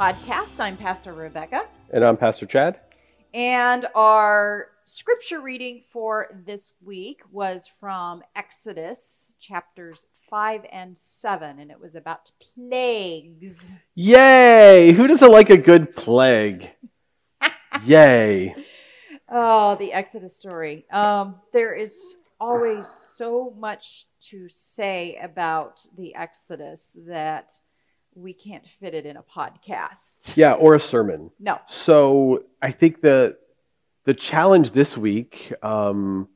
podcast. I'm Pastor Rebecca. And I'm Pastor Chad. And our scripture reading for this week was from Exodus chapters 5 and 7, and it was about plagues. Yay! Who doesn't like a good plague? Yay! Oh, the Exodus story. Um, there is always so much to say about the Exodus that we can't fit it in a podcast. Yeah, or a sermon. No. So I think the the challenge this week, um,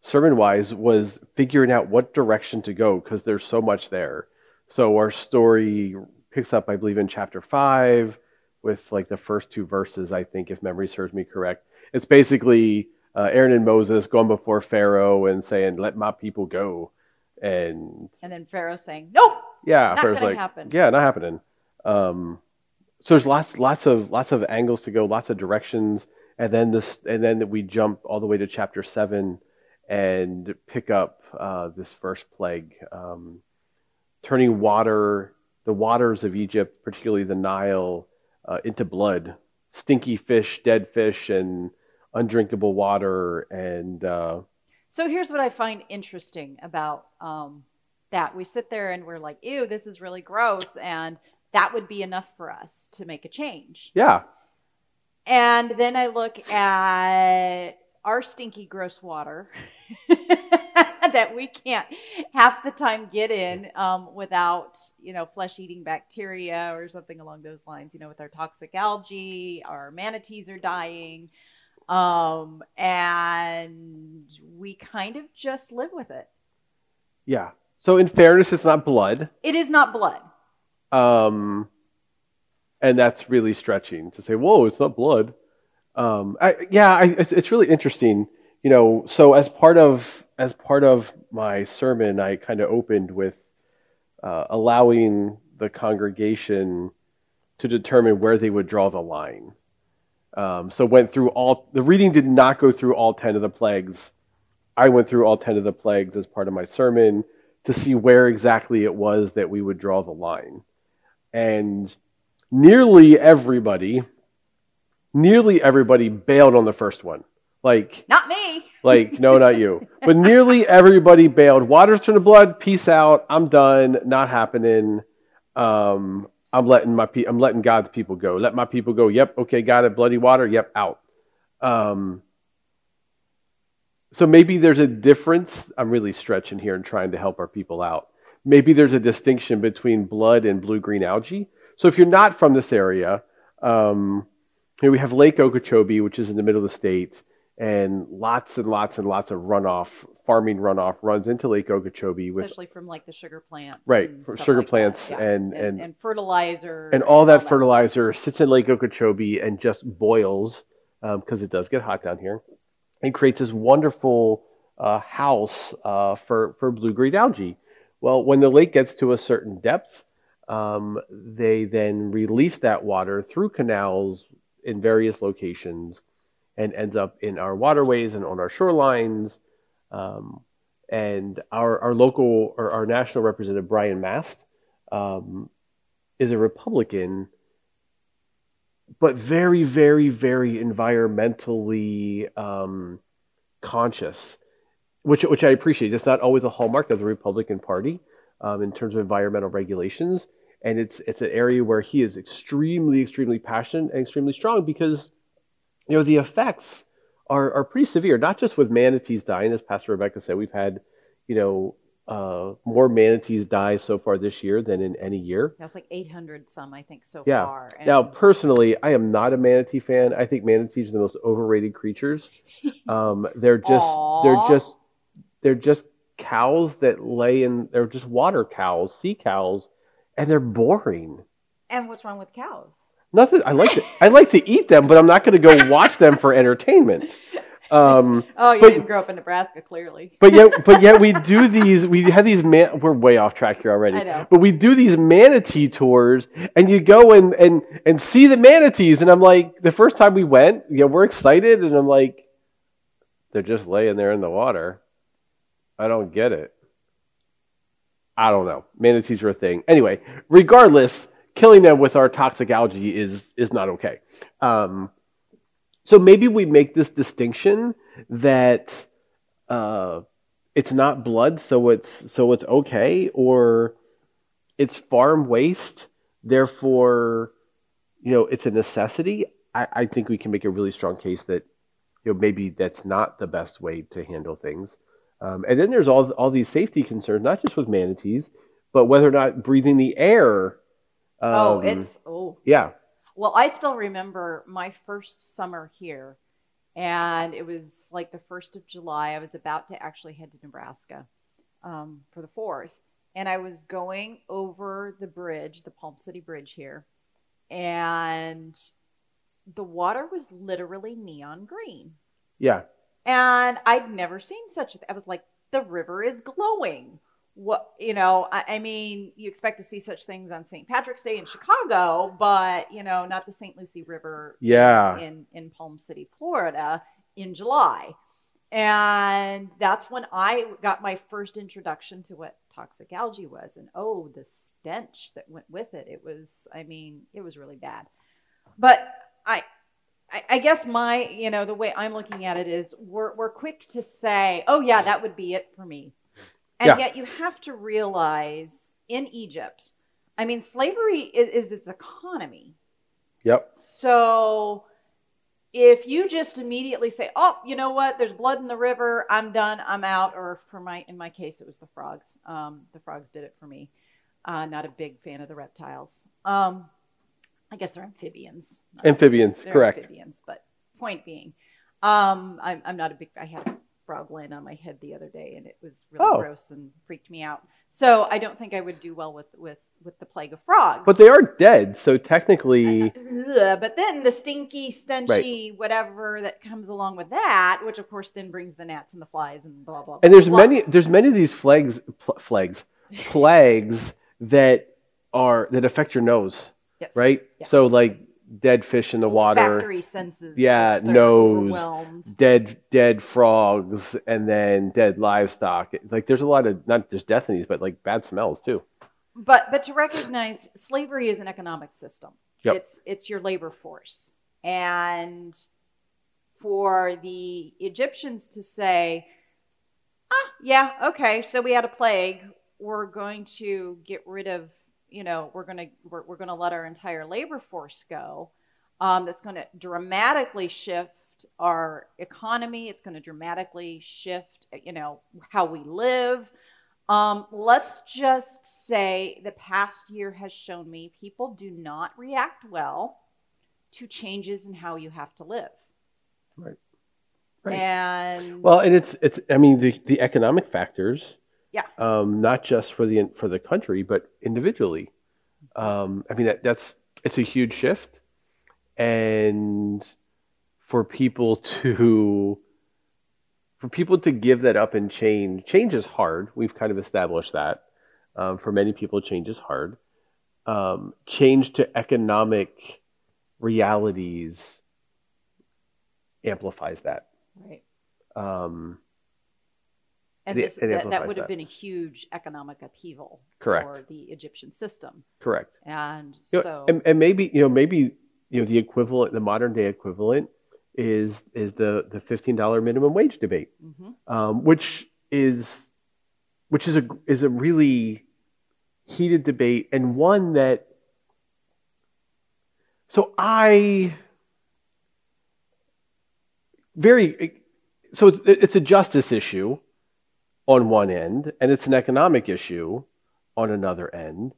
sermon wise, was figuring out what direction to go because there's so much there. So our story picks up, I believe, in chapter five with like the first two verses. I think, if memory serves me correct, it's basically uh, Aaron and Moses going before Pharaoh and saying, "Let my people go," and and then Pharaoh saying, "Nope." Yeah, not gonna like, happen. yeah, not happening. Um, so there's lots, lots of, lots of angles to go, lots of directions, and then this, and then we jump all the way to chapter seven and pick up uh, this first plague, um, turning water, the waters of Egypt, particularly the Nile, uh, into blood, stinky fish, dead fish, and undrinkable water, and uh, So here's what I find interesting about um, that. We sit there and we're like, ew, this is really gross. And that would be enough for us to make a change. yeah, And then I look at our stinky, gross water that we can't half the time get in um, without, you know, flesh eating bacteria or something along those lines, you know, with our toxic algae, our manatees are dying. Um, and we kind of just live with it. yeah. So in fairness, it's not blood. It is not blood. Um, and that's really stretching to say, whoa, it's not blood. Um, I, yeah, I, it's, it's really interesting. You know, so as part of as part of my sermon, I kind of opened with uh, allowing the congregation to determine where they would draw the line. Um, so went through all the reading did not go through all ten of the plagues. I went through all ten of the plagues as part of my sermon to see where exactly it was that we would draw the line. And nearly everybody nearly everybody bailed on the first one. Like Not me. like no not you. But nearly everybody bailed. Water's turned to blood. Peace out. I'm done. Not happening. Um i'm letting my pe- i'm letting god's people go. Let my people go. Yep. Okay. Got it. Bloody water. Yep. Out. Um so maybe there's a difference i'm really stretching here and trying to help our people out maybe there's a distinction between blood and blue green algae. So if you're not from this area, um, here we have Lake Okeechobee, which is in the middle of the state, and lots and lots and lots of runoff, farming runoff runs into Lake Okeechobee with Especially from like the sugar plants. Right, and sugar like plants Yeah. and- and, and- and fertilizer. and all that stuff. fertilizer sits in Lake Okeechobee and just boils because it does get hot down here, and creates this wonderful uh, house uh, for for blue green algae. Well, when the lake gets to a certain depth, um, they then release that water through canals in various locations and ends up in our waterways and on our shorelines. Um, and our, our local or our national representative, Brian Mast, um, is a Republican, but very, very, very environmentally um, conscious, which which I appreciate. It's not always a hallmark of the Republican Party um, in terms of environmental regulations, and it's it's an area where he is extremely, extremely passionate and extremely strong because you know the effects are are pretty severe. Not just with manatees dying, as Pastor Rebecca said, we've had you know uh, more manatees die so far this year than in any year. It's like 800 some, I think, so Yeah. far. And Now, personally, I am not a manatee fan. I think manatees are the most overrated creatures. Um, they're just they're just they're just cows that lay in. They're just water cows, sea cows, and they're boring. and what's wrong with cows? Nothing. I like to I like to eat them, but I'm not going to go watch them for entertainment. Um, Oh, you But- didn't grow up in Nebraska, clearly. but yet, but yet we do these. We have these man. We're way off track here already. I know. But we do these manatee tours, and you go and and and see the manatees. And I'm like, the first time we went, you know, we're excited, and I'm like, they're just laying there in the water. I don't get it. I don't know. Manatees are a thing. Anyway, regardless, killing them with our toxic algae is is not okay. Um, so maybe we make this distinction that uh, it's not blood, so it's so it's okay, or it's farm waste, therefore, you know, it's a necessity. I, I think we can make a really strong case that you know maybe that's not the best way to handle things. Um, and then there's all all these safety concerns, not just with manatees, but whether or not breathing the air. Um, oh, it's oh yeah. Well, I still remember my first summer here, and it was like the first of July. I was about to actually head to Nebraska um, for the fourth, and I was going over the bridge, the Palm City Bridge here, and the water was literally neon green. Yeah. And I'd never seen such a thing. I was like, the river is glowing. What you know, I, I, mean, you expect to see such things on St. Patrick's Day in Chicago, but you know, not the St. Lucie River. Yeah. In in Palm City, Florida, in July, and that's when I got my first introduction to what toxic algae was, and oh, the stench that went with it. It was, I mean, it was really bad. But I I, I guess my, you know, the way I'm looking at it is we're, we're quick to say, oh, yeah, that would be it for me. And yeah. yet you have to realize in Egypt, I mean, slavery is, is its economy. Yep. So if you just immediately say, "Oh, you know what? There's blood in the river. I'm done. I'm out," or for my in my case, it was the frogs. Um, the frogs did it for me. Uh, not a big fan of the reptiles. Um, I guess they're amphibians. Amphibians, they're correct. Amphibians, but point being, um, I'm, I'm not a big. I had frog land on my head the other day, and it was really oh. gross and freaked me out. So I don't think I would do well with with with the plague of frogs. But they are dead, so technically. but then the stinky, stenchy, right. whatever that comes along with that, which of course then brings the gnats and the flies and blah blah. blah and there's blah. many there's many of these flags pl- flags plagues that are that affect your nose. Yes. Right? Yeah. So like dead fish in the water. Olfactory senses. Yeah, nose, dead dead frogs, and then dead livestock. Like there's a lot of not just death in these, but like bad smells too. But but to recognize slavery is an economic system. Yep. It's it's your labor force. And for the Egyptians to say, ah, yeah, okay, so we had a plague. We're going to get rid of you know, we're going to we're, we're going to let our entire labor force go. Um, that's going to dramatically shift our economy. It's going to dramatically shift, you know, how we live. Um, let's just say the past year has shown me people do not react well to changes in how you have to live. Right. Right. And well, and it's it's I mean the the economic factors yeah. Um, not just for the for the country, but individually. Um, I mean, that, that's it's a huge shift, and for people to for people to give that up and change, change is hard. We've kind of established that. Um, for many people, change is hard. Um, change to economic realities amplifies that. Right. Um, and this, that, that, would have been a huge economic upheaval Correct. for the Egyptian system. Correct. And you so, know, and, and, maybe you know, maybe you know, the equivalent, the modern day equivalent, is is the the fifteen dollar minimum wage debate, mm-hmm. um, which is which is a is a really heated debate and one that. So I very so it's, it's a justice issue on one end, and it's an economic issue on another end.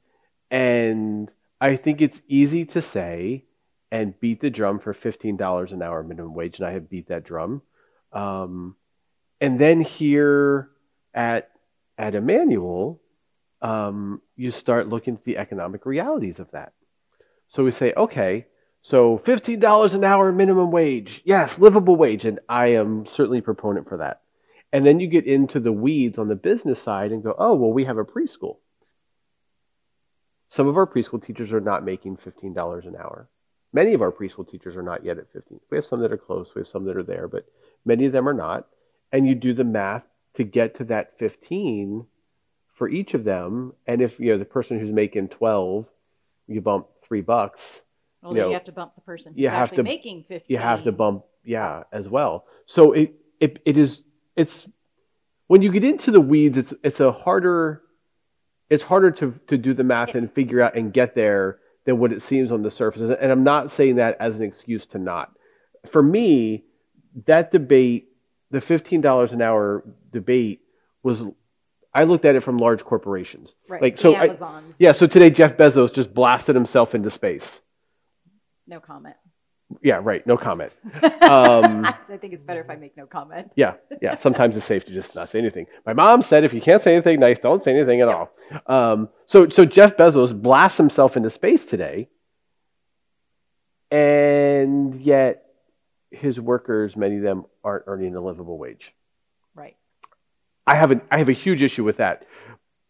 And I think it's easy to say and beat the drum for $15 an hour minimum wage, and I have beat that drum. Um, and then here at at Emmanuel, um, you start looking at the economic realities of that. So we say, okay, so $15 an hour minimum wage, yes, livable wage, and I am certainly a proponent for that. And then you get into the weeds on the business side and go, oh, well, we have a preschool. Some of our preschool teachers are not making $15 an hour. Many of our preschool teachers are not yet at 15. We have some that are close, we have some that are there, but many of them are not. And you do the math to get to that 15 for each of them. And if you know the person who's making 12 you bump three bucks, Well, you then know, you have to bump the person who's you have actually to- making 15. you have to bump yeah as well so it, it it is it's when you get into the weeds it's it's a harder it's harder to to do the math and figure out and get there than what it seems on the surface. And i'm not saying that as an excuse to not. For me that debate the $15 an hour debate was i looked at it from large corporations. Right. like, so I- yeah so today jeff bezos just blasted himself into space. No comment. Yeah right no comment Um, I think it's better if I make no comment. Yeah, yeah. Sometimes it's safe to just not say anything. My mom said, if you can't say anything nice, don't say anything at all. Um, so, so Jeff Bezos blasts himself into space today, and yet his workers, many of them, aren't earning a livable wage. Right. I have a, I have a huge issue with that.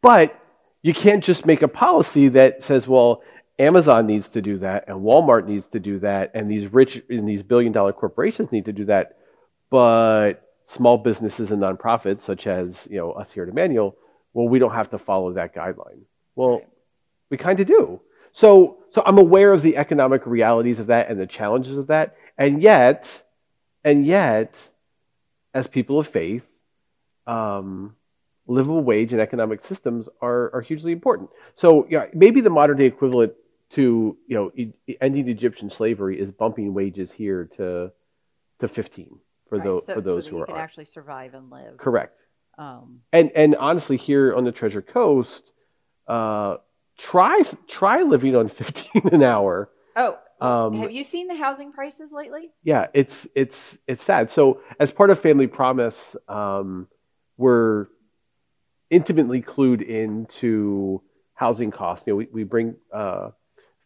But you can't just make a policy that says, well, Amazon needs to do that, and Walmart needs to do that, and these rich and these billion dollar corporations need to do that, but small businesses and nonprofits, such as you know us here at Emmanuel, well, we don't have to follow that guideline. Well, Right. we kind of do. So, so I'm aware of the economic realities of that and the challenges of that, and yet, and yet, as people of faith, um, livable wage and economic systems are, are hugely important. So yeah, maybe the modern day equivalent to you know e- ending Egyptian slavery is bumping wages here to to 15 for right. those so, for those so who are can actually survive and live. correct. Um, And and honestly, here on the Treasure Coast, uh, try try living on 15 an hour. oh, Um, have you seen the housing prices lately? yeah, it's it's it's sad. So as part of Family Promise, um, we're intimately clued into housing costs. You know, we, we bring uh,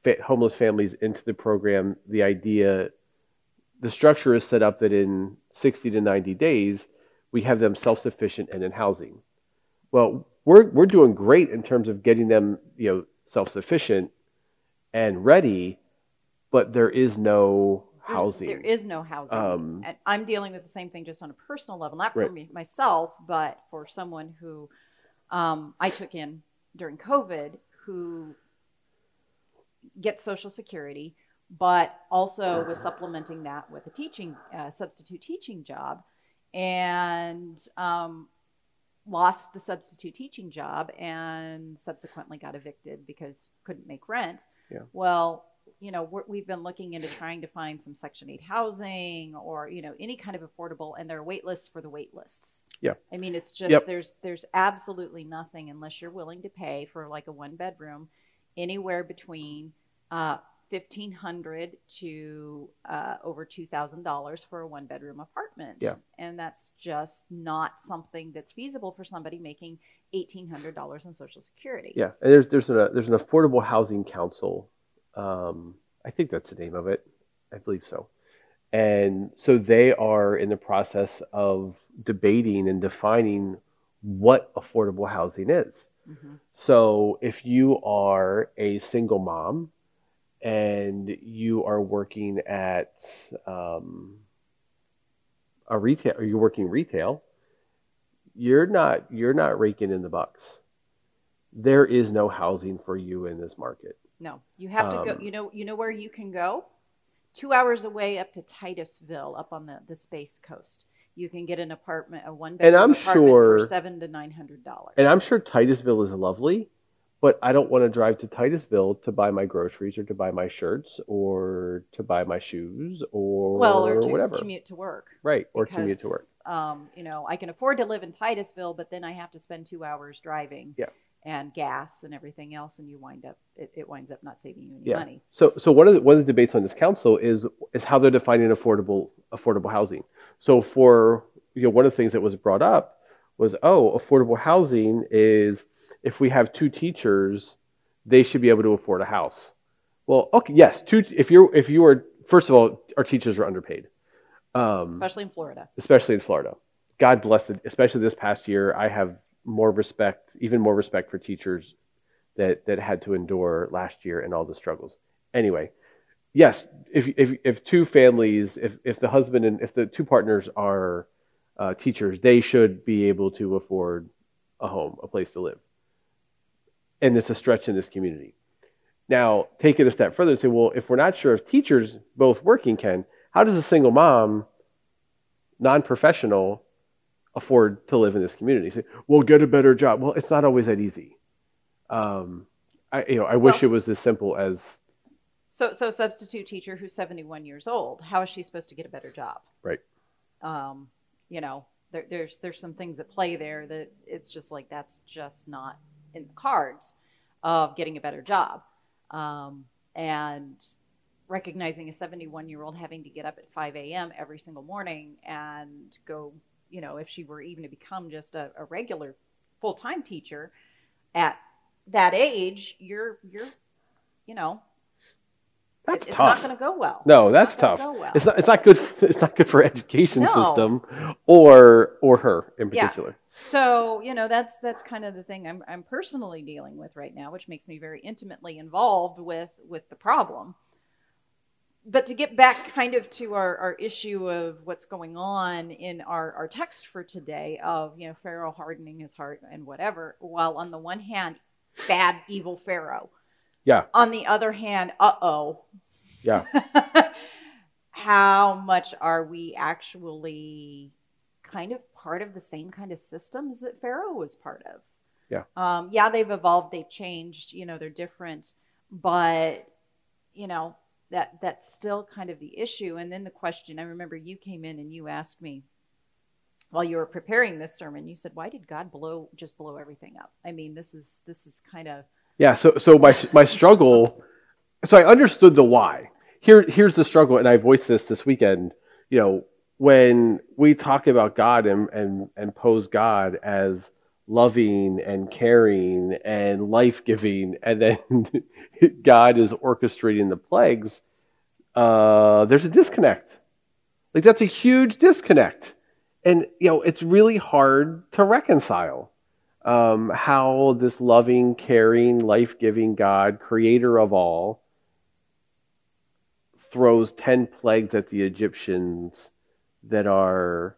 fa- homeless families into the program. The idea, the structure is set up that in 60 to 90 days, we have them self-sufficient and in housing. Well, we're we're doing great in terms of getting them, you know, self-sufficient and ready, but there is no There's- housing. There is no housing. Um, and I'm dealing with the same thing just on a personal level, not for Right. me myself, but for someone who um, I took in during COVID who gets Social Security, but also was supplementing that with a teaching uh, substitute teaching job, and um, lost the substitute teaching job and subsequently got evicted because couldn't make rent. Yeah. Well, you know, we're, we've been looking into trying to find some Section 8 housing or, you know, any kind of affordable, and there are wait lists for the wait lists. Yeah. I mean, it's just Yep. there's there's absolutely nothing unless you're willing to pay for like a one bedroom, anywhere between uh, fifteen hundred to uh, over two thousand dollars for a one bedroom apartment. Yeah. and that's just not something that's feasible for somebody making eighteen hundred dollars in Social Security. Yeah, and there's there's a there's an affordable housing council. Um, I think that's the name of it. I believe so. And so they are in the process of debating and defining what affordable housing is. Mhm. So if you are a single mom and you are working at um, a retail, or you're working retail, you're not you're not raking in the bucks. There is no housing for you in this market. No, you have to go. Um, You know, you know where you can go. Two hours away, up to Titusville, up on the, the Space Coast. You can get an apartment, a one And bedroom I'm apartment sure- for seven to nine hundred dollars. And I'm sure Titusville is lovely, but I don't want to drive to Titusville to buy my groceries or to buy my shirts or to buy my shoes or well, or to whatever. commute to work. right, or commute to work. because, Um, you know, I can afford to live in Titusville, but then I have to spend two hours driving. Yeah. And gas and everything else, and you wind up it, it winds up not saving you any Yeah. money. So, so one of the, one of the debates on this council is is how they're defining affordable affordable housing. So, for you know, one of the things that was brought up was, oh, affordable housing is if we have two teachers, they should be able to afford a house. Well, okay, yes, two. If you're if you are first of all, our teachers are underpaid, um, Especially in Florida. especially in Florida. God bless it. Especially this past year, I have more respect, even more respect for teachers that that had to endure last year and all the struggles. Anyway, yes, if if if two families, if if the husband and if the two partners are uh, teachers, they should be able to afford a home, a place to live, and it's a stretch in this community. Now, take it a step further and say, well, if we're not sure if teachers both working can, how does a single mom, non professional, afford to live in this community? Say, well, get a better job. Well, it's not always that easy. Um, I, you know, I wish Well- it was as simple as So, so substitute teacher who's 71 years old, how is she supposed to get a better job? Right. Um, you know, there, there's there's some things at play there that it's just like that's just not in the cards of getting a better job, um, and recognizing a 71 year old having to get up at 5 a.m. every single morning and go, you know, if she were even to become just a, a regular full time teacher at that age, you're you're, you know, that's it- it's tough. not going to go well. No, It's that's tough. go well. It's not. It's not good. It's not good for education No. system, or or her in particular. Yeah. So you know that's that's kind of the thing I'm I'm personally dealing with right now, which makes me very intimately involved with with the problem. But to get back kind of to our, our issue of what's going on in our, our text for today of you know Pharaoh hardening his heart and whatever, while on the one hand, bad evil Pharaoh. Yeah. On the other hand, uh oh. Yeah. How much are we actually kind of part of the same kind of systems that Pharaoh was part of? Yeah. Um, yeah, they've evolved, they've changed, you know, they're different, but you know, that that's still kind of the issue. And then the question, I remember you came in and you asked me while you were preparing this sermon, you said, Why did God blow just blow everything up? I mean, this is this is kind of Yeah. So so my my struggle. So I understood the why. Here here's the struggle, and I voiced this this weekend. You know, when we talk about God and and and pose God as loving and caring and life giving, and then God is orchestrating the plagues. Uh, there's a disconnect. Like that's a huge disconnect, and you know it's really hard to reconcile um, how this loving, caring, life giving God, creator of all, throws 10 plagues at the Egyptians that are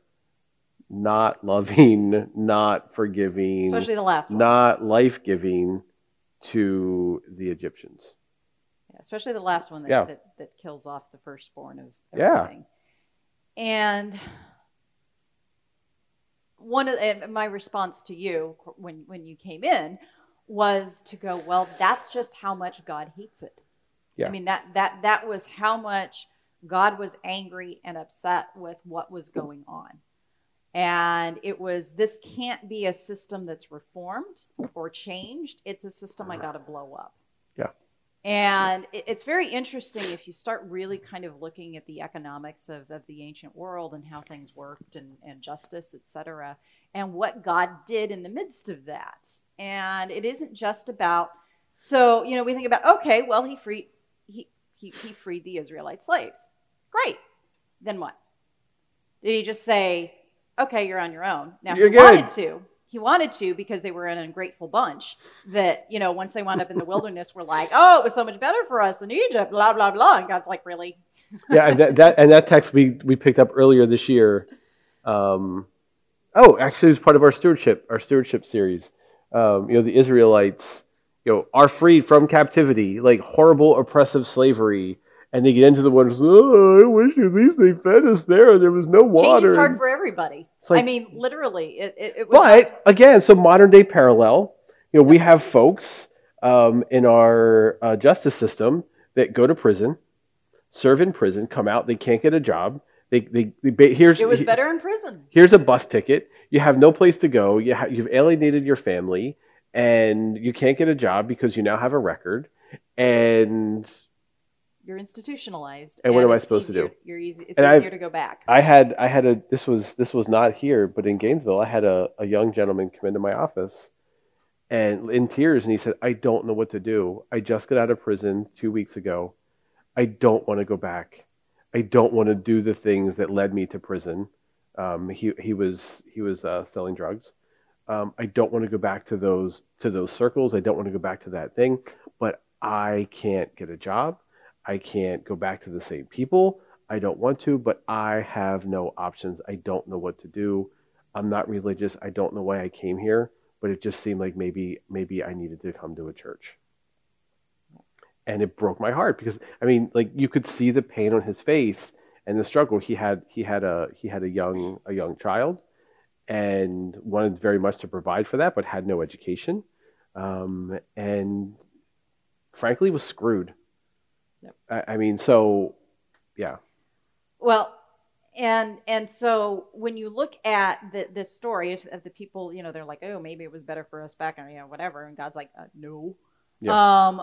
not loving, not forgiving, especially the last one. not life giving to the Egyptians. Yeah, especially the last one that, Yeah. that, that kills off the firstborn of everything. Yeah. And one of and my response to you when when you came in was to go, well, that's just how much God hates it. Yeah. I mean that that that was how much God was angry and upset with what was going on. And it was this can't be a system that's reformed or changed. It's a system I got to blow up. And it, it's very interesting if you start really kind of looking at the economics of, of the ancient world and how things worked and, and justice, et cetera, and what God did in the midst of that. And it isn't just about, so, you know, we think about, okay, well, he freed, he, he, he freed the Israelite slaves. Great. Then what? Did he just say, okay, you're on your own? Now, You're he good. wanted to. He wanted to because they were an ungrateful bunch that, you know, once they wound up in the wilderness, were like, oh, it was so much better for us in Egypt, blah, blah, blah. And God's like, really? yeah, and that, that and that text we we picked up earlier this year. Um, oh, actually, it was part of our stewardship our stewardship series. Um, you know, the Israelites, you know, are freed from captivity, like horrible oppressive slavery, and they get into the wilderness. Oh, I wish at least they fed us there. There was no Change water. is hard for everybody. Like- I mean, literally, it, it, it was. But again, so modern day parallel. You know, we have folks um, in our uh, justice system that go to prison, serve in prison, come out, they can't get a job. They, they, they here's it was better in prison. here's a bus ticket. You have no place to go. You ha- you've alienated your family, and you can't get a job because you now have a record. And You're institutionalized. And what am I supposed to do? You're easy. It's And easier to go back. I had I had a this was this was not here, but in Gainesville, I had a, a young gentleman come into my office and in tears and he said, I don't know what to do. I just got out of prison two weeks ago. I don't want to go back. I don't want to do the things that led me to prison. Um, he he was he was uh, selling drugs. Um, I don't want to go back to those to those circles. I don't want to go back to that thing. But I can't get a job. I can't go back to the same people. I don't want to, but I have no options. I don't know what to do. I'm not religious. I don't know why I came here, but it just seemed like maybe maybe I needed to come to a church. and it broke my heart because I mean, like you could see the pain on his face and the struggle. He had he had a he had a young a young child, and wanted very much to provide for that, but had no education, um, and frankly was screwed. Yep. I, I mean, so yeah, Well, and and so when you look at the this story of, of the people, you know, they're like, oh, maybe it was better for us back, and you know, whatever. And God's like, uh, no. Um,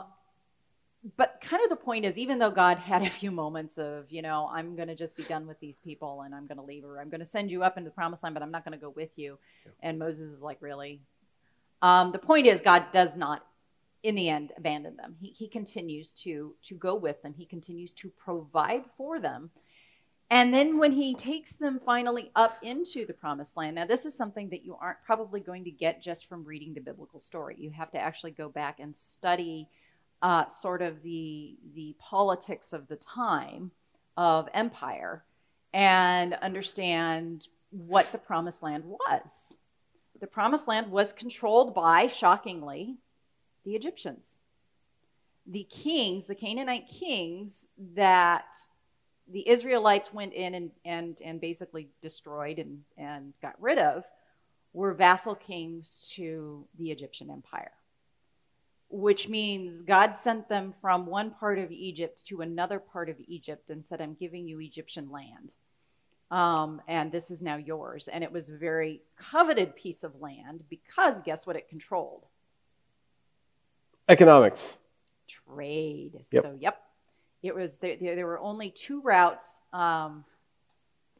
but kind of the point is, even though God had a few moments of, you know, I'm going to just be done with these people, and I'm going to leave, or I'm going to send you up into the promised land, but I'm not going to go with you. And Moses is like, really? Um, the point is, God does not in the end abandon them. He, he continues to to go with them. He continues to provide for them. And then when he takes them finally up into the promised land now this is something that you aren't probably going to get just from reading the biblical story. You have to actually go back and study uh, sort of the the politics of the time of empire and understand what the promised land was. The promised land was controlled by shockingly the Egyptians. The kings, the Canaanite kings that the Israelites went in and, and, and basically destroyed and, and got rid of were vassal kings to the Egyptian empire, which means God sent them from one part of Egypt to another part of Egypt and said, I'm giving you Egyptian land. Um, and this is now yours. And it was a very coveted piece of land because guess what it controlled? Economics. trade. Yep. So, yep, it was there. There, there were only two routes um,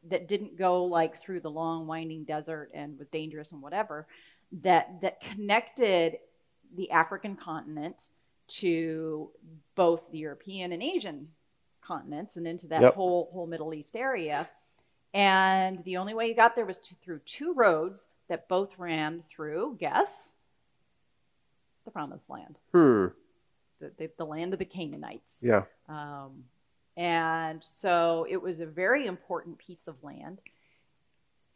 that didn't go like through the long, winding desert and was dangerous and whatever. That that connected the African continent to both the European and Asian continents and into that Yep. whole whole Middle East area. And the only way you got there was to, through two roads that both ran through, guess, the Promised Land Hmm. the, the, the land of the Canaanites. Yeah. Um, and so it was a very important piece of land.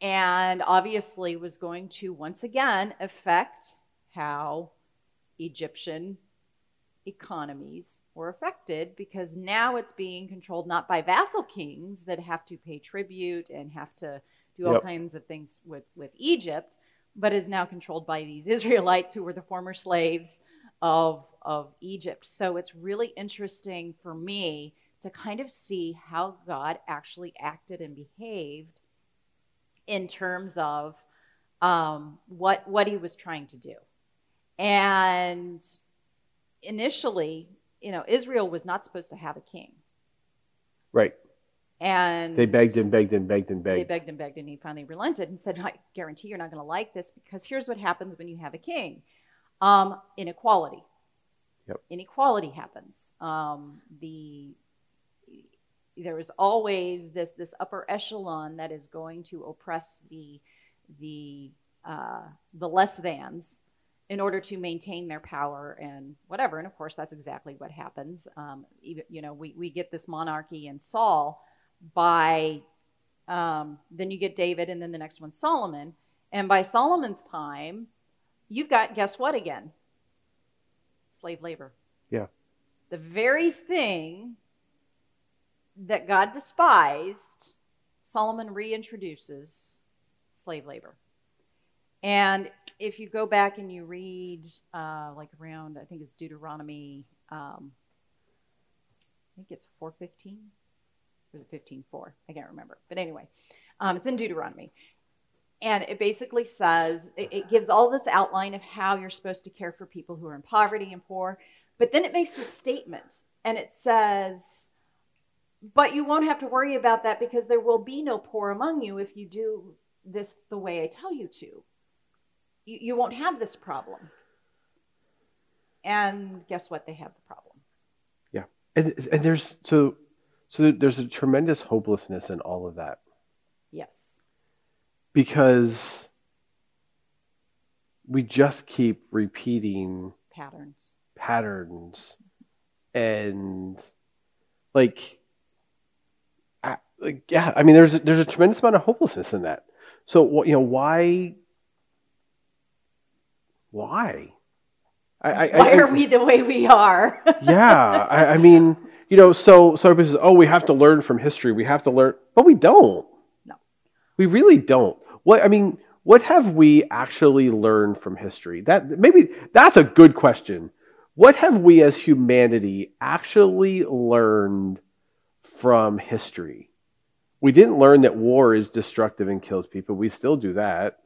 And obviously was going to once again affect how Egyptian economies were affected because now it's being controlled not by vassal kings that have to pay tribute and have to do all Yep. kinds of things with, with Egypt, but is now controlled by these Israelites who were the former slaves of of Egypt. So it's really interesting for me to kind of see how God actually acted and behaved in terms of um, what what He was trying to do. And initially, you know, Israel was not supposed to have a king, Right. And They begged and begged and begged and begged. they begged. and begged, and he finally relented and said, "I guarantee you're not going to like this because here's what happens when you have a king: um, inequality. Yep. Inequality happens. Um, the there is always this this upper echelon that is going to oppress the the uh, the less thans in order to maintain their power and whatever. And of course, that's exactly what happens. Um, even you know, we we get this monarchy in Saul by um, then you get David, and then the next one Solomon. And by Solomon's time, you've got guess what again? Slave labor. Yeah. The very thing that God despised, Solomon reintroduces slave labor. And if you go back and you read, uh, like around, I think it's Deuteronomy, um, I think it's 415 or it 15.4? I can't remember. But anyway, um, it's in Deuteronomy. And it basically says, it, it gives all this outline of how you're supposed to care for people who are in poverty and poor. But then it makes this statement and it says, but you won't have to worry about that because there will be no poor among you if you do this the way I tell you to. You, you won't have this problem. And guess what? They have the problem. And, and there's so so there's a tremendous hopelessness in all of that Yes. because we just keep repeating Patterns. patterns and like I, like yeah i mean there's a, there's a tremendous amount of hopelessness in that so what you know why why I, I, Why are we the way we are? yeah, I, I mean, you know, so so everybody says, "Oh, we have to learn from history. We have to learn," but we don't. No. we really don't. What I mean, what have we actually learned from history? That maybe that's a good question. What have we as humanity actually learned from history? We didn't learn that war is destructive and kills people. We still do that.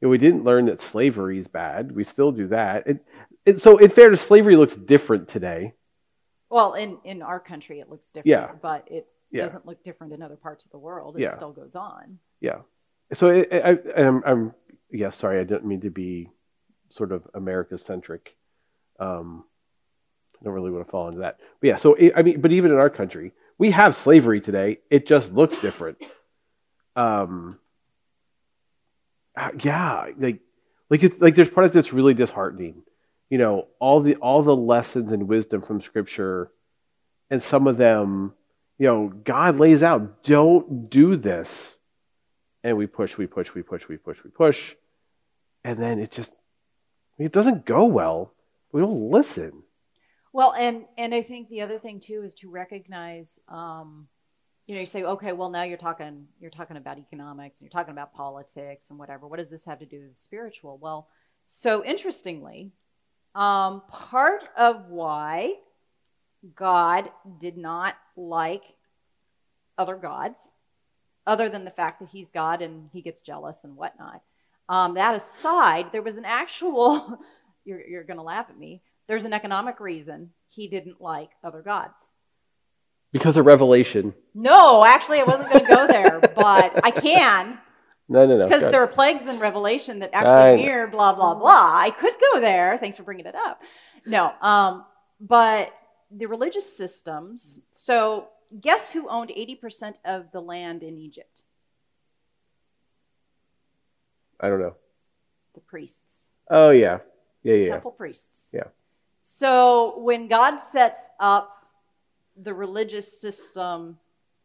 Know, we didn't learn that slavery is bad. We still do that. It, it, so, in fairness, slavery looks different today. Well, in in our country it looks different, Yeah. but it Yeah. doesn't look different in other parts of the world. It Yeah. still goes on. Yeah. So it, I, I, I'm, I'm, yeah, sorry, I didn't mean to be sort of America centric. Um, I don't really want to fall into that. But yeah, so it, I mean, but even in our country, we have slavery today. It just looks different. Um, uh, yeah, like, like, it, like there's part of that's really disheartening. You know, all the all the lessons and wisdom from Scripture, and some of them, you know, God lays out, don't do this and we push, we push, we push, we push, we push, and then it just it doesn't go well. We don't listen. Well, and and I think the other thing too is to recognize, um, you know, you say, okay, well now you're talking you're talking about economics and you're talking about politics and whatever. What does this have to do with spiritual? Well, so interestingly, um, part of why God did not like other gods, other than the fact that He's God and He gets jealous and whatnot. Um, that aside, there was an actual. You're, you're going to laugh at me there's an economic reason he didn't like other gods. Because of revelation. No, actually, I wasn't going to go there, but I can No, no, no. because there are plagues in Revelation that actually mirror blah blah blah. I could go there. Thanks for bringing it up. No, um, but the religious systems. So, guess who owned eighty percent of the land in Egypt? I don't know. The priests. Oh yeah, yeah, yeah. temple priests. Yeah. So when God sets up the religious system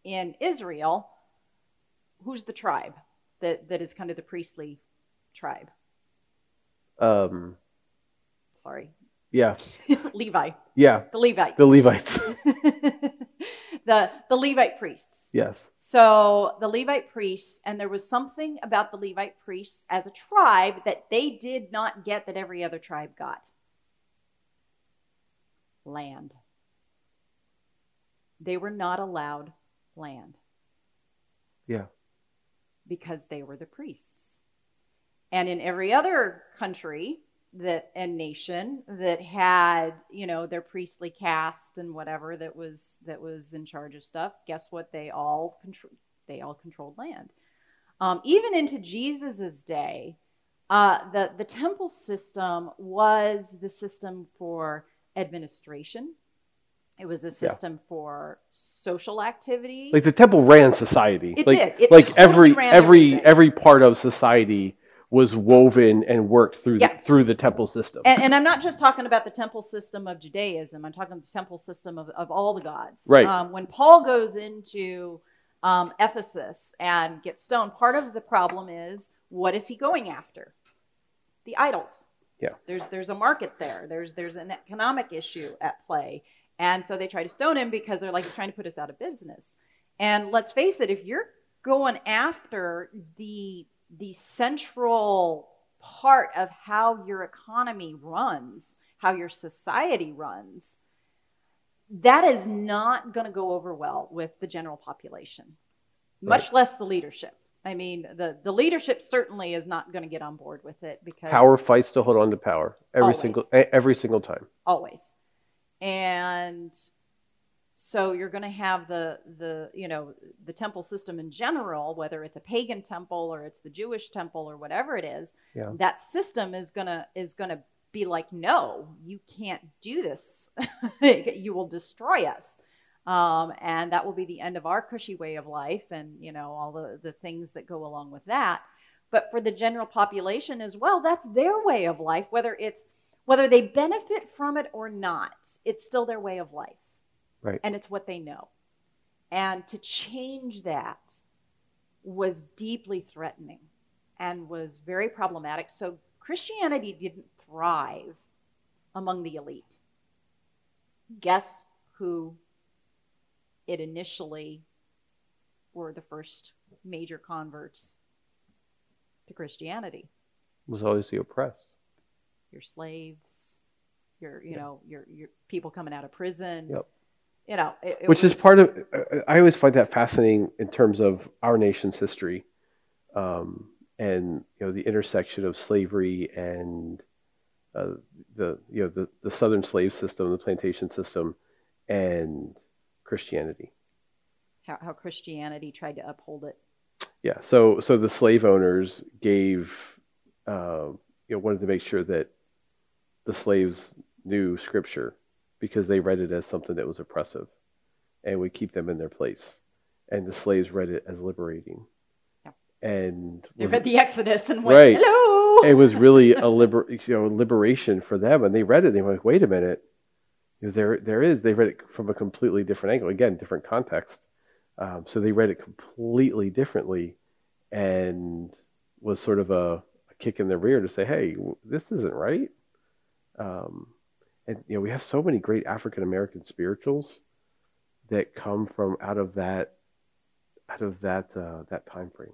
in Israel, who's the tribe that, that is kind of the priestly tribe? Um, Sorry, yeah, Levi, yeah. the Levites. The Levites. the the Levite priests. yes. So the Levite priests, and there was something about the Levite priests as a tribe that they did not get that every other tribe got land. They were not allowed land Yeah. Because they were the priests. And in every other country that and nation that had, you know, their priestly caste and whatever that was that was in charge of stuff, guess what? They all control they all controlled land. Um, even into Jesus's day, uh, the the temple system was the system for administration. It was a system for social activity. Like the temple ran society. It like, did. It like totally every every everything. every part of society was woven and worked through Yeah. the, through the temple system. and, and I'm not just talking about the temple system of Judaism. I'm talking the temple system of, of all the gods. Right. Um, when Paul goes into um, Ephesus and gets stoned, part of the problem is what is he going after? The idols. Yeah. There's there's a market there. There's there's an economic issue at play, and so they try to stone him because they're like he's trying to put us out of business. And let's face it, if you're going after the the central part of how your economy runs, how your society runs, that is not going to go over well with the general population, much less the leadership. I mean, the, the leadership certainly is not going to get on board with it because power fights to hold on to power every Always. single every single time. always and so you're going to have the the you know the temple system in general whether it's a pagan temple or it's the jewish temple or whatever it is Yeah. that system is going to is going to be like no you can't do this. You will destroy us. Um, and that will be the end of our cushy way of life and you know all the, the things that go along with that. But for the general population as well that's their way of life whether it's whether they benefit from it or not it's still their way of life Right. and it's what they know and to change that was deeply threatening and was very problematic so christianity didn't thrive among the elite. Guess who it initially were the first major converts to Christianity? It was always the oppressed. Your slaves, your you Yeah. know your your people coming out of prison. Yep. You know, it, it which is part of i always find that fascinating in terms of our nation's history um, and you know the intersection of slavery and uh, the you know the, the southern slave system the plantation system and christianity how, how Christianity tried to uphold it. yeah so so the slave owners gave uh, you know wanted to make sure that the slaves knew scripture because they read it as something that was oppressive and would keep them in their place and the slaves read it as liberating Yeah. and They read the Exodus and went, Right. "Hello." it was really a liber, you know liberation for them and they read it and they were like wait a minute there there is they read it from a completely different angle again different context um, so they read it completely differently and was sort of a, a kick in the rear to say hey this isn't right um, and you know we have so many great African American spirituals that come from out of that out of that uh, that time frame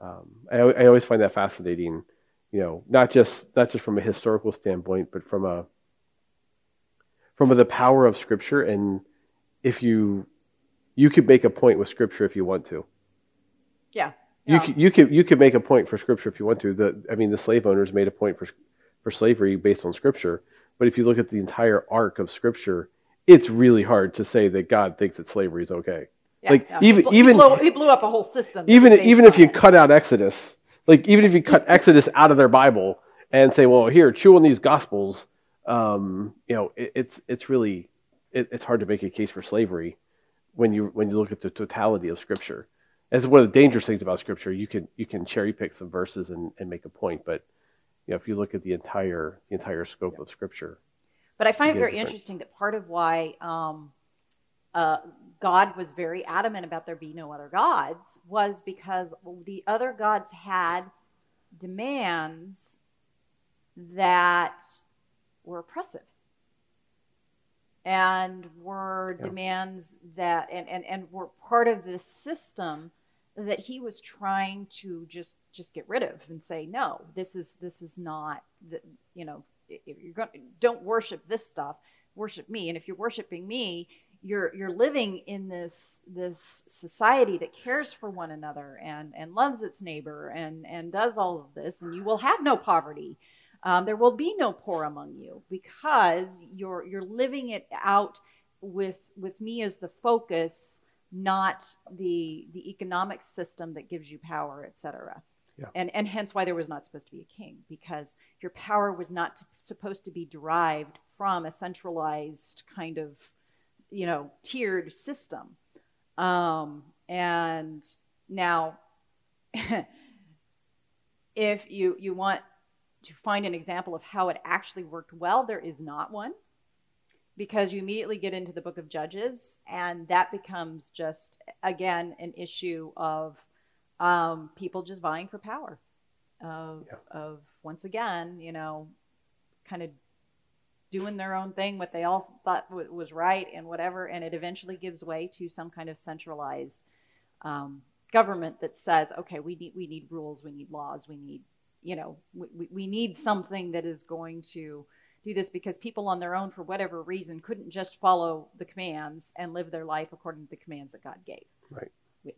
um, I, I always find that fascinating you know not just not just from a historical standpoint but from a from the power of scripture and if you you could make a point with scripture if you want to yeah. you Yeah. could, you could you could make a point for scripture if you want to the i mean the slave owners made a point for for slavery based on scripture but if you look at the entire arc of scripture it's really hard to say that god thinks that slavery is okay Yeah, Like, yeah. even- he, blew, even- he, blew, he blew up a whole system. even even if you cut out Exodus, like even if you cut Exodus out of their Bible and say, well, here, chew on these Gospels, um, you know, it, it's it's really it, it's hard to make a case for slavery when you when you look at the totality of Scripture. That's one of the dangerous things about Scripture. You can you can cherry pick some verses and, and make a point, but you know, if you look at the entire the entire scope of Scripture, But I find it very different. interesting that part of why um, uh, God was very adamant about there be no other gods was because the other gods had demands that were oppressive and were Yeah. demands that and, and, and were part of this system that he was trying to just just get rid of and say no this is this is not the, you know if you're going don't worship this stuff worship me. And if you're worshiping me you're you're living in this this society that cares for one another and and loves its neighbor and and does all of this and you will have no poverty. Um, there will be no poor among you because you're you're living it out with with me as the focus not the the economic system that gives you power etc Yeah. and and hence why there was not supposed to be a king because your power was not t- supposed to be derived from a centralized kind of you know tiered system. Um, and now if you you want to find an example of how it actually worked well there is not one because you immediately get into the book of judges and that becomes just again an issue of um, people just vying for power of, Yeah. of once again you know kind of doing their own thing what they all thought w- was right and whatever and it eventually gives way to some kind of centralized um, government that says okay we need we need rules we need laws we need you know we, we- we need something that is going to do this because people on their own for whatever reason couldn't just follow the commands and live their life according to the commands that god gave Right.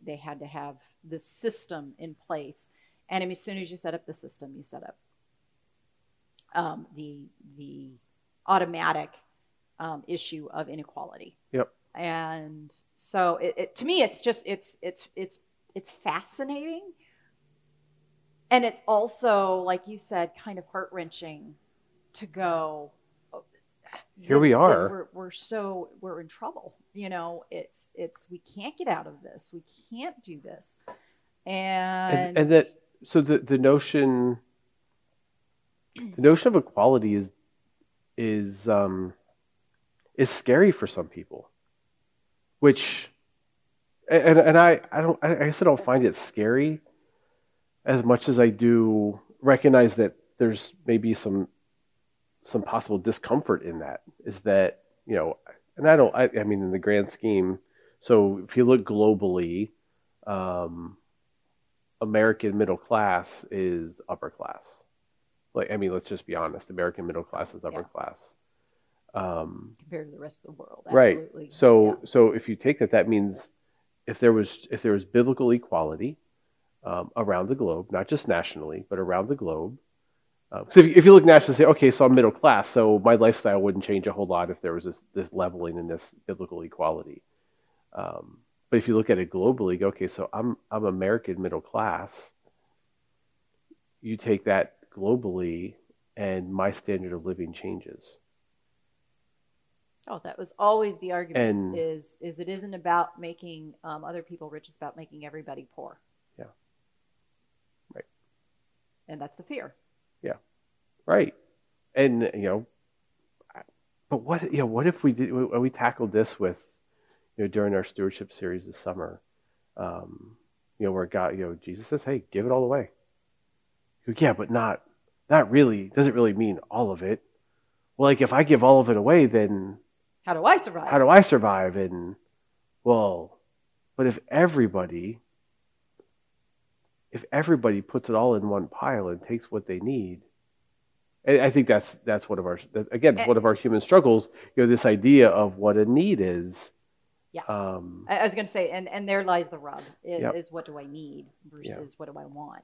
they had to have this system in place and as soon as you set up the system you set up um, the the automatic um, issue of inequality Yep. and so it, it, to me it's just it's it's it's it's fascinating and it's also like you said kind of heart-wrenching to go oh, Here we are. we're, we're so we're in trouble you know? It's it's we can't get out of this. We can't do this. And and, and that so the the notion the notion of equality is is um is scary for some people which and and i i don't i guess i don't find it scary as much as i do recognize that there's maybe some some possible discomfort in that. Is that you know, and I don't. I, I mean, in the grand scheme, so if you look globally, um, American middle class is upper class. Like, I mean, let's just be honest. American middle class is upper Yeah. class. Um, compared to the rest of the world. right. So, Yeah. so if you take that, that means if there was if there was biblical equality um, around the globe, not just nationally, but around the globe. Um, so if you, if you look nationally, say, okay, so I'm middle class, so my lifestyle wouldn't change a whole lot if there was this, this leveling and this biblical equality. Um, but if you look at it globally, go, okay, so I'm I'm American middle class. You take that globally, and my standard of living changes. Oh, that was always the argument. And- is is it isn't about making um, other people rich; it's about making everybody poor. Yeah. Right. And that's the fear. Right. And you know, but what you know, what if we did we tackled this with you know during our stewardship series this summer, um, you know, where God, you know, Jesus says, "Hey, give it all away." You go, yeah, but not not really. Doesn't really mean all of it. Well, like if I give all of it away, then How do I survive? how do I survive? And well, but if everybody if everybody puts it all in one pile and takes what they need, I I think that's that's one of our that- again And- one of our human struggles. You know, this idea of what a need is. Yeah. Um, I, was going to say, and and there lies the rub. Is, Yep. is what do I need versus what do I want?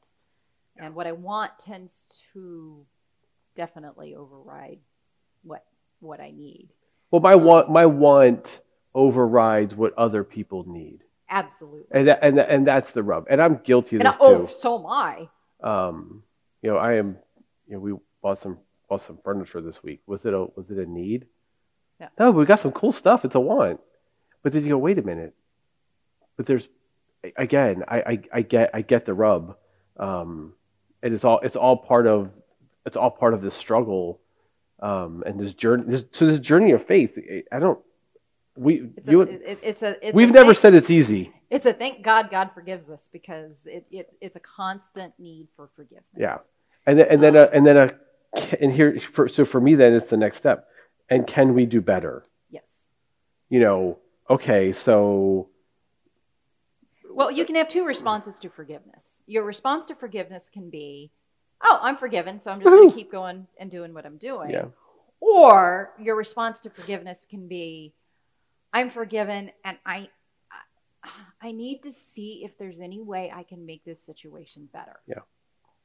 And what I want tends to definitely override what what I need. well, my want my want overrides what other people need, Absolutely. and that, and and that's the rub. And I'm guilty of And this oh, too. so am I. um, you know, I am, you know, we bought some bought some furniture this week. Was it a was it a need? Yeah. No, we got some cool stuff. It's a want. But then you go, wait a minute. But there's again, I I, I get I get the rub. Um, and it's all it's all part of it's all part of this struggle. Um, and this journey, this, so this journey of faith. I don't. We It's a, you. it, it's a it's we've a never thank- said it's easy. it's a thank God God forgives us because it, it it's a constant need for forgiveness. Yeah. And then, and then, a, and then, a, and here, for, so for me, then it's the next step. And can we do better? Yes. You know, okay, so Well, you can have two responses to forgiveness. Your response to forgiveness can be, "Oh, I'm forgiven, so I'm just going to keep going and doing what I'm doing." yeah, Or your response to forgiveness can be, "I'm forgiven, and I, I, need to see if there's any way I can make this situation better." Yeah.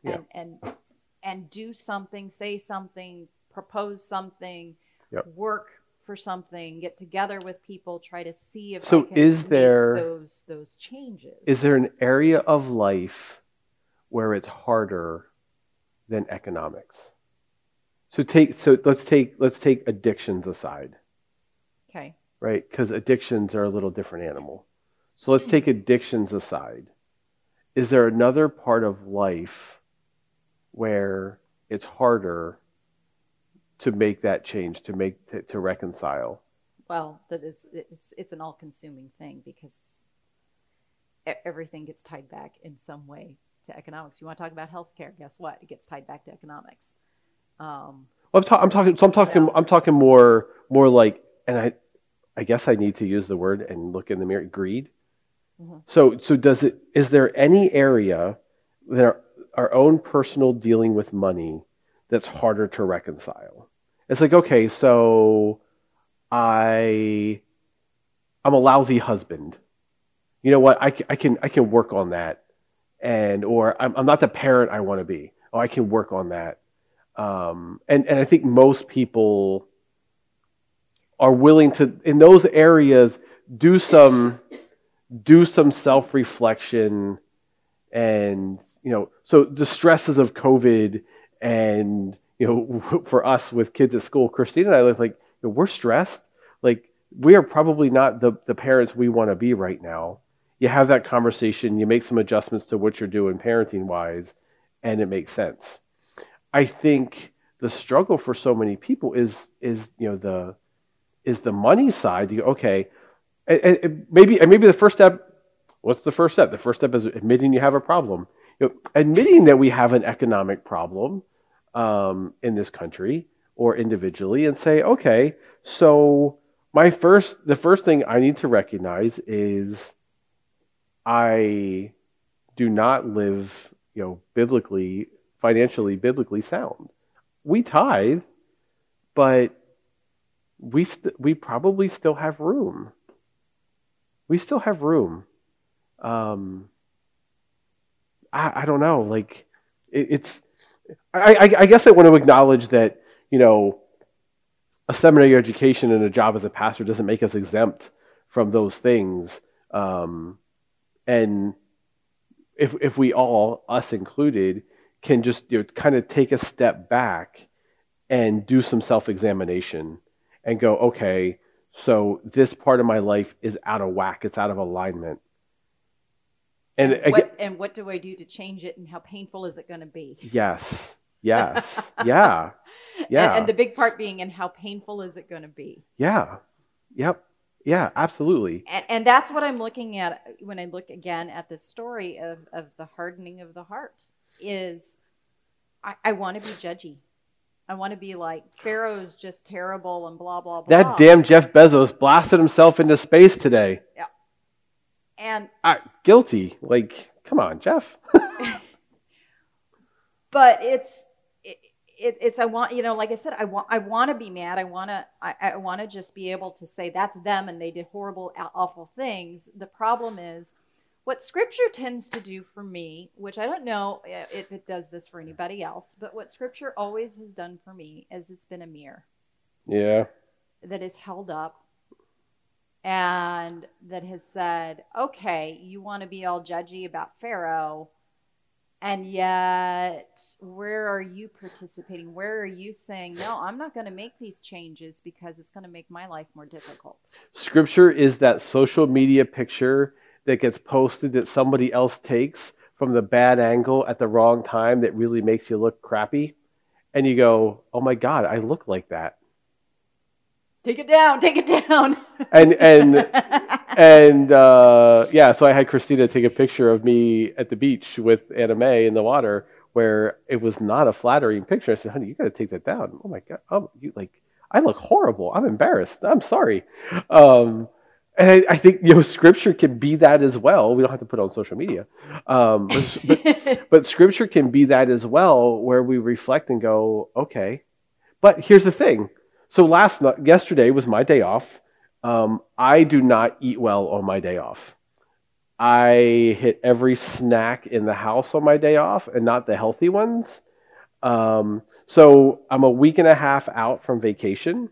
Yeah. And and and do something, say something, propose something, Yep. work for something, get together with people, try to see if So I can is make there- those those changes. is there an area of life where it's harder than economics? So take, so let's take, let's take addictions aside, okay? Right? Because addictions are a little different animal. So let's take addictions aside. Is there another part of life where it's harder to make that change, to make to, to reconcile? Well, that it's it's it's an all-consuming thing because everything gets tied back in some way to economics. You want to talk about healthcare? Guess what? It gets tied back to economics. Um, Well, I'm, ta- I'm talking. So I'm talking. Yeah. I'm talking more, more like, and I, I guess I need to use the word and look in the mirror. Greed. Mhm. So, so does it? Is there any area that our, our own personal dealing with money that's harder to reconcile? It's like, okay, so I, I'm a lousy husband. You know what? I, I can I can work on that, and or I'm, I'm not the parent I want to be. Oh, I can work on that um, and and I think most people are willing to in those areas do some do some self reflection and you know so the stresses of COVID and you know for us with kids at school, christina and I was like you know, we're stressed like we are probably not the the parents we want to be right now. You have that conversation, you make some adjustments to what you're doing parenting wise, and it makes sense. I think the struggle for so many people is is you know the is the money side. You go, okay, and, and- maybe and maybe the first step. What's the first step? The first step is admitting you have a problem. You know, admitting that we have an economic problem um, in this country, or individually and say, okay, so my first, the first thing I need to recognize is I do not live, you know, biblically, financially, biblically sound. We tithe, but we st- we probably still have room. We still have room. Um, I, I don't know. Like it, it's. I, I, I guess I want to acknowledge that you know a seminary education and a job as a pastor doesn't make us exempt from those things. Um, and if if we all, us included, can just you know, kind of take a step back and do some self examination and go, okay, so this part of my life is out of whack, it's out of alignment. And, and what, and what do I do to change it, and how painful is it going to be? Yes, yes, yeah, yeah. And, and, the big part being, and how painful is it going to be? Yeah, yep, yeah, absolutely. And, and that's what I'm looking at when I look again at this story of, of the hardening of the heart. Is I, I want to be judgy. I want to be like Pharaoh's just terrible and blah blah blah. That damn Jeff Bezos blasted himself into space today. Yeah. And uh, guilty. Like, come on, Jeff. but it's it, it, it's I want you know like I said I want I want to be mad I want to I, I want to just be able to say that's them and they did horrible awful things. The problem is what scripture tends to do for me, which I don't know uh, if it does this for anybody else, but what scripture always has done for me is it's been a mirror. Yeah. That is held up and that has said, okay, you want to be all judgy about Pharaoh, and yet where are you participating? Where are you saying, no, I'm not going to make these changes because it's going to make my life more difficult? Scripture is that social media picture that gets posted that somebody else takes from the bad angle at the wrong time that really makes you look crappy. And you go, oh my God, I look like that. Take it down, take it down. and and and uh, yeah, so I had Christina take a picture of me at the beach with Anna Mae in the water, where it was not a flattering picture. I said, "Honey, you got to take that down." Oh my god, oh, you like I look horrible. I'm embarrassed. I'm sorry. Um, and I, I, think you know scripture can be that as well. We don't have to put it on social media, um, but, but, but scripture can be that as well, where we reflect and go, okay. But here's the thing. So last night, yesterday was my day off. Um, I do not eat well on my day off. I hit every snack in the house on my day off, and not the healthy ones. Um, so I'm a week and a half out from vacation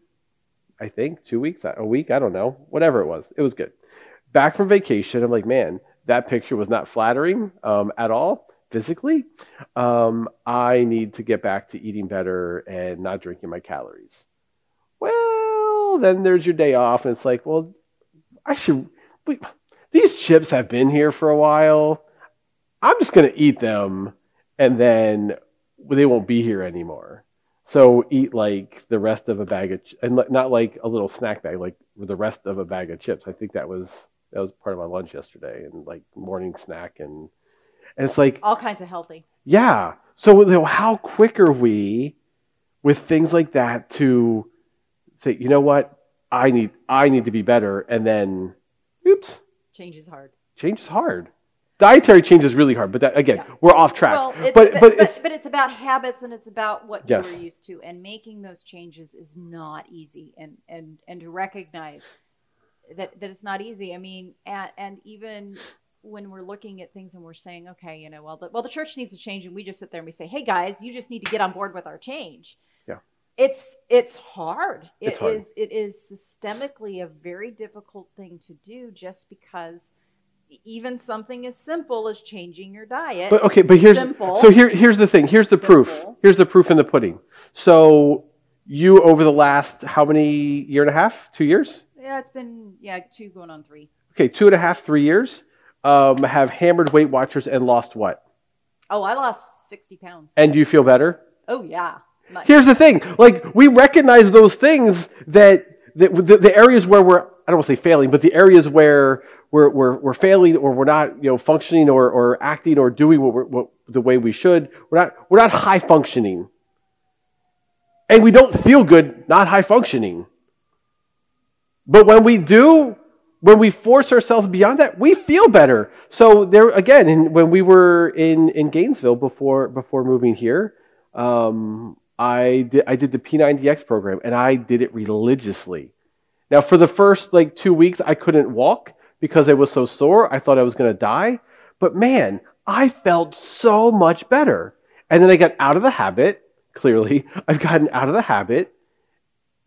I think, two weeks, a week, I don't know, whatever it was. It was good. Back from vacation, I'm like, man, that picture was not flattering um, at all physically. Um, I need to get back to eating better and not drinking my calories. Well, then there's your day off, and it's like, well, I should. These chips have been here for a while. I'm just going to eat them, and then they won't be here anymore. So eat like the rest of a bag of, ch- and not like a little snack bag, like the rest of a bag of chips. I think that was that was part of my lunch yesterday, and like morning snack, and and it's like all kinds of healthy. Yeah. So you know, how quick are we with things like that to say, you know what, I need I need to be better, and then, oops, change is hard. Change is hard dietary change is really hard, but that, again, yeah. we're off track. Well, it's, but, but, but, it's, but, it's, about habits and it's about what yes. you're used to, and making those changes is not easy, and and and to recognize that that it's not easy. I mean, and, and even when we're looking at things and we're saying, okay, you know, well, the, well, the church needs a change, and we just sit there and we say, hey guys, you just need to get on board with our change. Yeah. It's it's hard. It it's hard. is it is systemically a very difficult thing to do just because even something as simple as changing your diet. But okay, but here's simple, so here here's the thing. Here's the simple. proof. Here's the proof in the pudding. So you over the last how many year and a half? Two years? Yeah, it's been yeah two going on three. Okay, two and a half, three years. Um, have hammered Weight Watchers and lost what? Oh, I lost sixty pounds. And do you feel better? Oh yeah. Much. Here's the thing: like we recognize those things that, that the, the areas where we're I don't want to say failing, but the areas where we're, we're, we're failing or we're not you know, functioning or, or acting or doing what, what the way we should. We're not, we're not high functioning. and we don't feel good not high functioning. But when we do, when we force ourselves beyond that, we feel better. So there again, in, when we were in, in Gainesville before before moving here, um, I I did the P90X program and I did it religiously. Now for the first like two weeks, I couldn't walk because I was so sore. I thought I was going to die. But man, I felt so much better. And then I got out of the habit. Clearly, I've gotten out of the habit.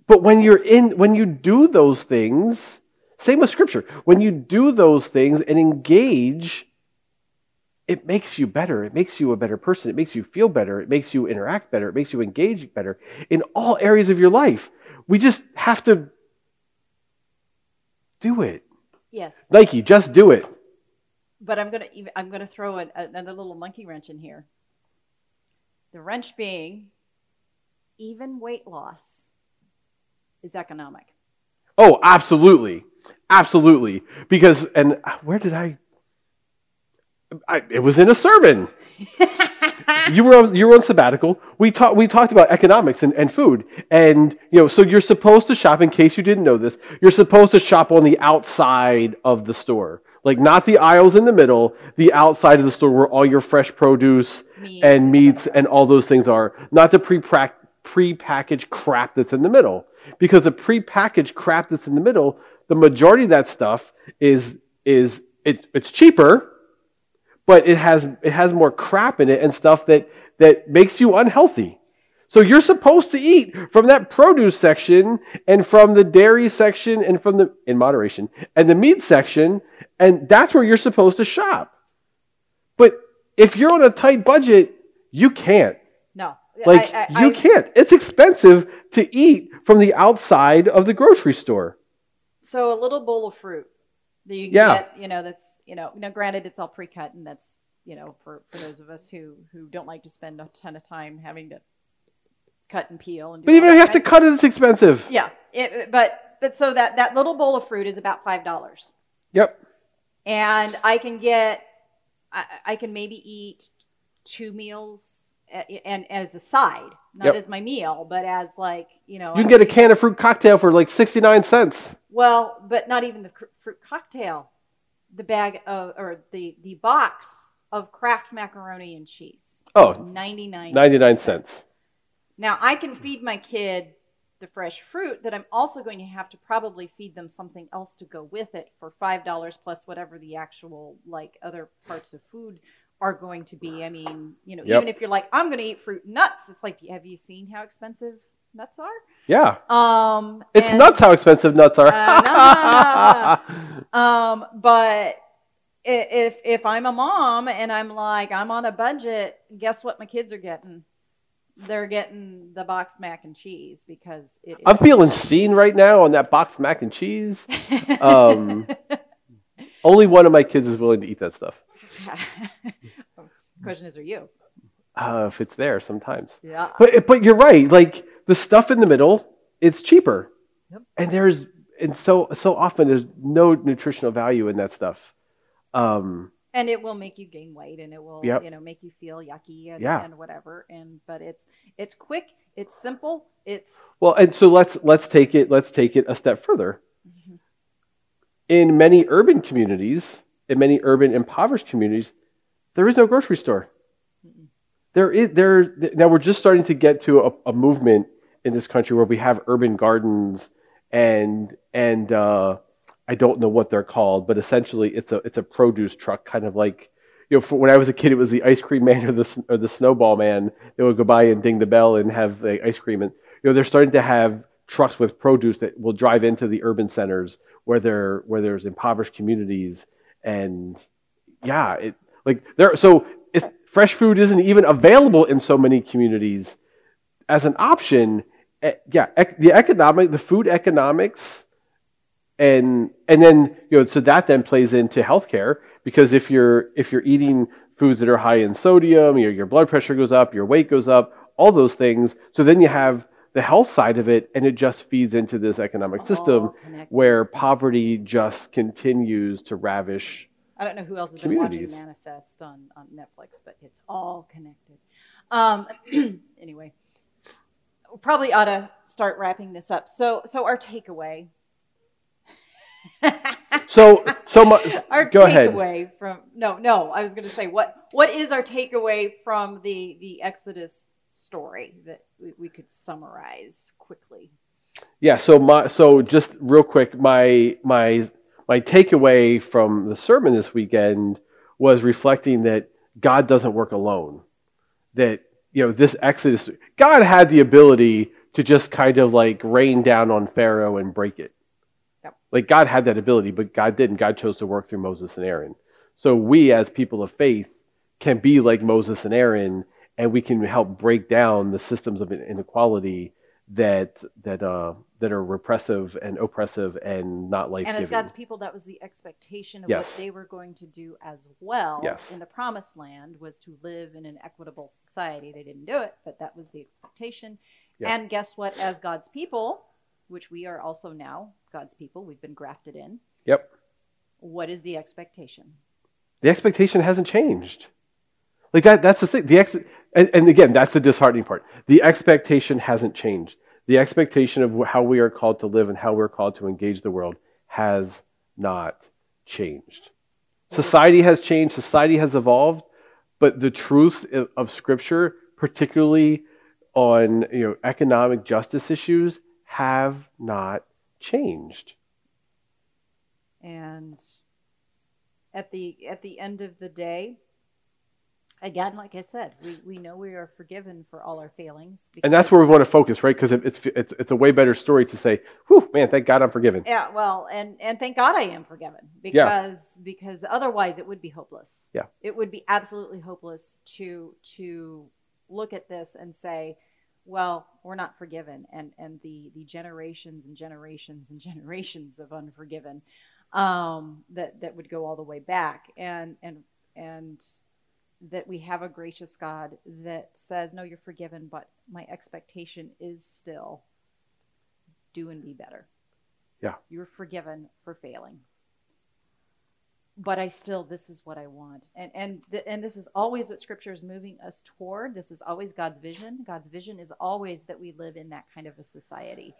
But when you're in, when you do those things, same with scripture, when you do those things and engage, it makes you better. It makes you a better person. It makes you feel better. It makes you interact better. It makes you engage better in all areas of your life. We just have to do it. Yes. Nike, just do it. But I'm gonna even, I'm gonna throw an, another little monkey wrench in here. The wrench being, even weight loss is economic. Oh, absolutely, absolutely. Because and where did I? I it was in a sermon. you were on, you were on sabbatical. We talked we talked about economics and, and food, and you know, so you're supposed to shop. In case you didn't know this, you're supposed to shop on the outside of the store, like not the aisles in the middle, the outside of the store where all your fresh produce Meat. and meats and all those things are, not the pre pre-packaged crap that's in the middle. Because the pre-packaged crap that's in the middle, the majority of that stuff is is it, it's cheaper but it has it has more crap in it and stuff that that makes you unhealthy. So you're supposed to eat from that produce section and from the dairy section and from the in moderation and the meat section and that's where you're supposed to shop. But if you're on a tight budget, you can't. No. Like I- I- you I- can't. It's expensive to eat from the outside of the grocery store. So a little bowl of fruit that you can Yeah. get, you know, that's, you know, now granted it's all pre-cut and that's, you know, for, for those of us who, who don't like to spend a ton of time having to cut and peel and do But even if you have to cut it, it's expensive. Yeah. It, but, but so that, that little bowl of fruit is about $5. Yep. and I can get, I, I can maybe eat two meals a- and, as a side, not Yep. as my meal, but as like you know. You can get a can of fruit cocktail for like 69 cents. Well, but not even the fruit cocktail, the bag of or the the box of Kraft macaroni and cheese. Oh, is 99 99 cents. Now I can feed my kid the fresh fruit that I'm also going to have to probably feed them something else to go with it for five dollars plus whatever the actual like other parts of food are going to be. I mean, you know, Yep. even if you're like, I'm going to eat fruit and nuts, it's like, have you seen how expensive nuts are? Yeah. Um, It's and- nuts how expensive nuts are. Uh, Um, but if if I'm a mom and I'm like I'm on a budget, guess what my kids are getting? They're getting the box mac and cheese because it is. I'm feeling seen right now on that box mac and cheese. um, Only one of my kids is willing to eat that stuff. Question is, are you? Uh, if it's there sometimes. Yeah. But but you're right. Like the stuff in the middle, it's cheaper, Yep. and there's and so so often there's no nutritional value in that stuff. Um, and it will make you gain weight and it will Yep. you know make you feel yucky and, Yeah. and whatever and but it's it's quick it's simple it's well, and so let's let's take it let's take it a step further. Mhm. In many urban communities, in many urban impoverished communities, there is no grocery store. There is there now we're just starting to get to a, a movement in this country where we have urban gardens and and uh, I don't know what they're called, but essentially it's a it's a produce truck, kind of like you know. When I was a kid, it was the ice cream man or the or the snowball man. They would go by and ding the bell and have the ice cream, and you know they're starting to have trucks with produce that will drive into the urban centers where there where there's impoverished communities, and yeah, it like there. So it's, fresh food isn't even available in so many communities as an option. eh, Yeah, ec- the economic, the food economics and and then you know so that then plays into healthcare because if you're if you're eating foods that are high in sodium your your blood pressure goes up your weight goes up all those things so then you have the health side of it and it just feeds into this economic system where poverty just continues to ravish I don't know who else has been watching. Manifest on, on Netflix, but it's all connected. Um, anyway, probably ought to start wrapping this up. So, so our takeaway. So, so much. our Go ahead. takeaway from no, no. I was going to say what what is our takeaway from the the Exodus story that we, we could summarize quickly. Yeah. So my so just real quick, my my my takeaway from the sermon this weekend was reflecting that God doesn't work alone. That you know this Exodus, God had the ability to just kind of like rain down on Pharaoh and break it. Yep. Like God had that ability, but God didn't. God chose to work through Moses and Aaron. So we, as people of faith, can be like Moses and Aaron, and we can help break down the systems of inequality that that uh, that are repressive and oppressive and not life And as. God's people, that was the expectation of Yes. what they were going to do as well Yes. in the promised land was to live in an equitable society. They didn't do it, but that was the expectation. Yeah. And guess what? As God's people, which we are also now God's people, we've been grafted in. Yep. What is the expectation? the expectation hasn't changed. Like that, that's the thing. The ex, and, and again, that's the disheartening part. The expectation hasn't changed. The expectation of how we are called to live and how we're called to engage the world has not changed. Society has changed, society has evolved, but the truths of- of Scripture, particularly on you know economic justice issues, have not changed. And at the at the end of the day, again, like I said, we, we know we are forgiven for all our failings. And that's where we want to focus, right? Because it's, it's, it's a way better story to say, whew, man, thank God I'm forgiven. Yeah, well, and and thank God I am forgiven Yeah. because because otherwise it would be hopeless. Yeah. It would be absolutely hopeless to to look at this and say, well, we're not forgiven and and the the generations and generations and generations of unforgiven um that that would go all the way back and and and that we have a gracious God that says, no, you're forgiven, but my expectation is still do and be better. Yeah. You're forgiven for failing. But I still, this is what I want. And, and, th- and this is always what scripture is moving us toward. This is always God's vision. God's vision is always that we live in that kind of a society.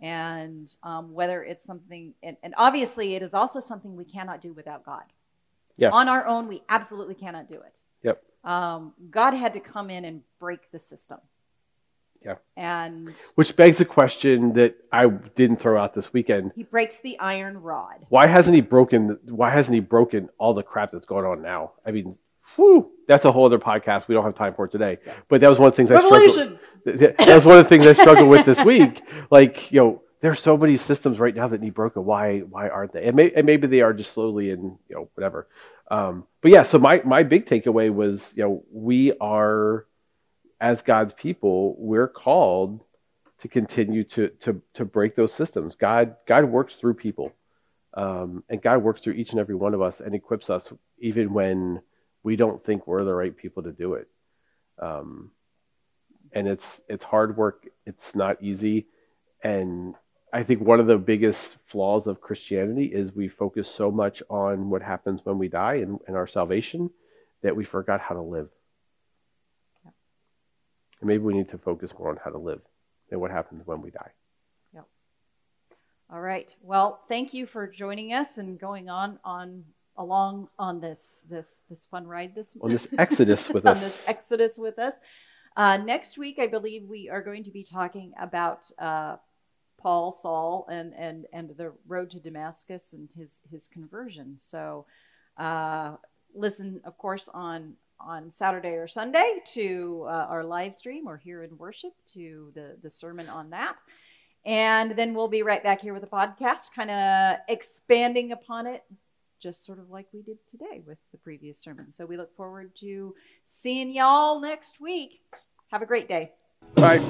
And um, whether it's something, and, and obviously it is also something we cannot do without God. Yeah. On our own, we absolutely cannot do it. Yep. Um, God had to come in and break the system. Yeah. And Which begs the question that I didn't throw out this weekend. he breaks the iron rod. Why hasn't he broken? Why hasn't he broken all the crap that's going on now? I mean, whew, that's a whole other podcast. We don't have time for it today. Yeah. But that was one of the things I struggled. That was one of the things I struggled with this week. Like, you know, there's so many systems right now that need broken. Why? Why aren't they? And, may, and maybe they are just slowly and you know whatever. Um, but yeah, so my my big takeaway was you know we are as God's people we're called to continue to to to break those systems. God God works through people, um, and God works through each and every one of us and equips us even when we don't think we're the right people to do it. Um, and it's it's hard work. It's not easy, and I think one of the biggest flaws of Christianity is we focus so much on what happens when we die and, and our salvation that we forgot how to live. Yeah. And maybe we need to focus more on how to live and what happens when we die. All right. Well, thank you for joining us and going on on along on this this this fun ride this On this exodus with us on this exodus with us. Uh, next week, I believe we are going to be talking about uh, Paul, Saul, and and and the road to Damascus and his his conversion. So, uh, listen, of course, on on Saturday or Sunday to uh, our live stream or here in worship to the the sermon on that. And then we'll be right back here with a podcast, kind of expanding upon it, just sort of like we did today with the previous sermon. So we look forward to seeing y'all next week. Have a great day. Bye.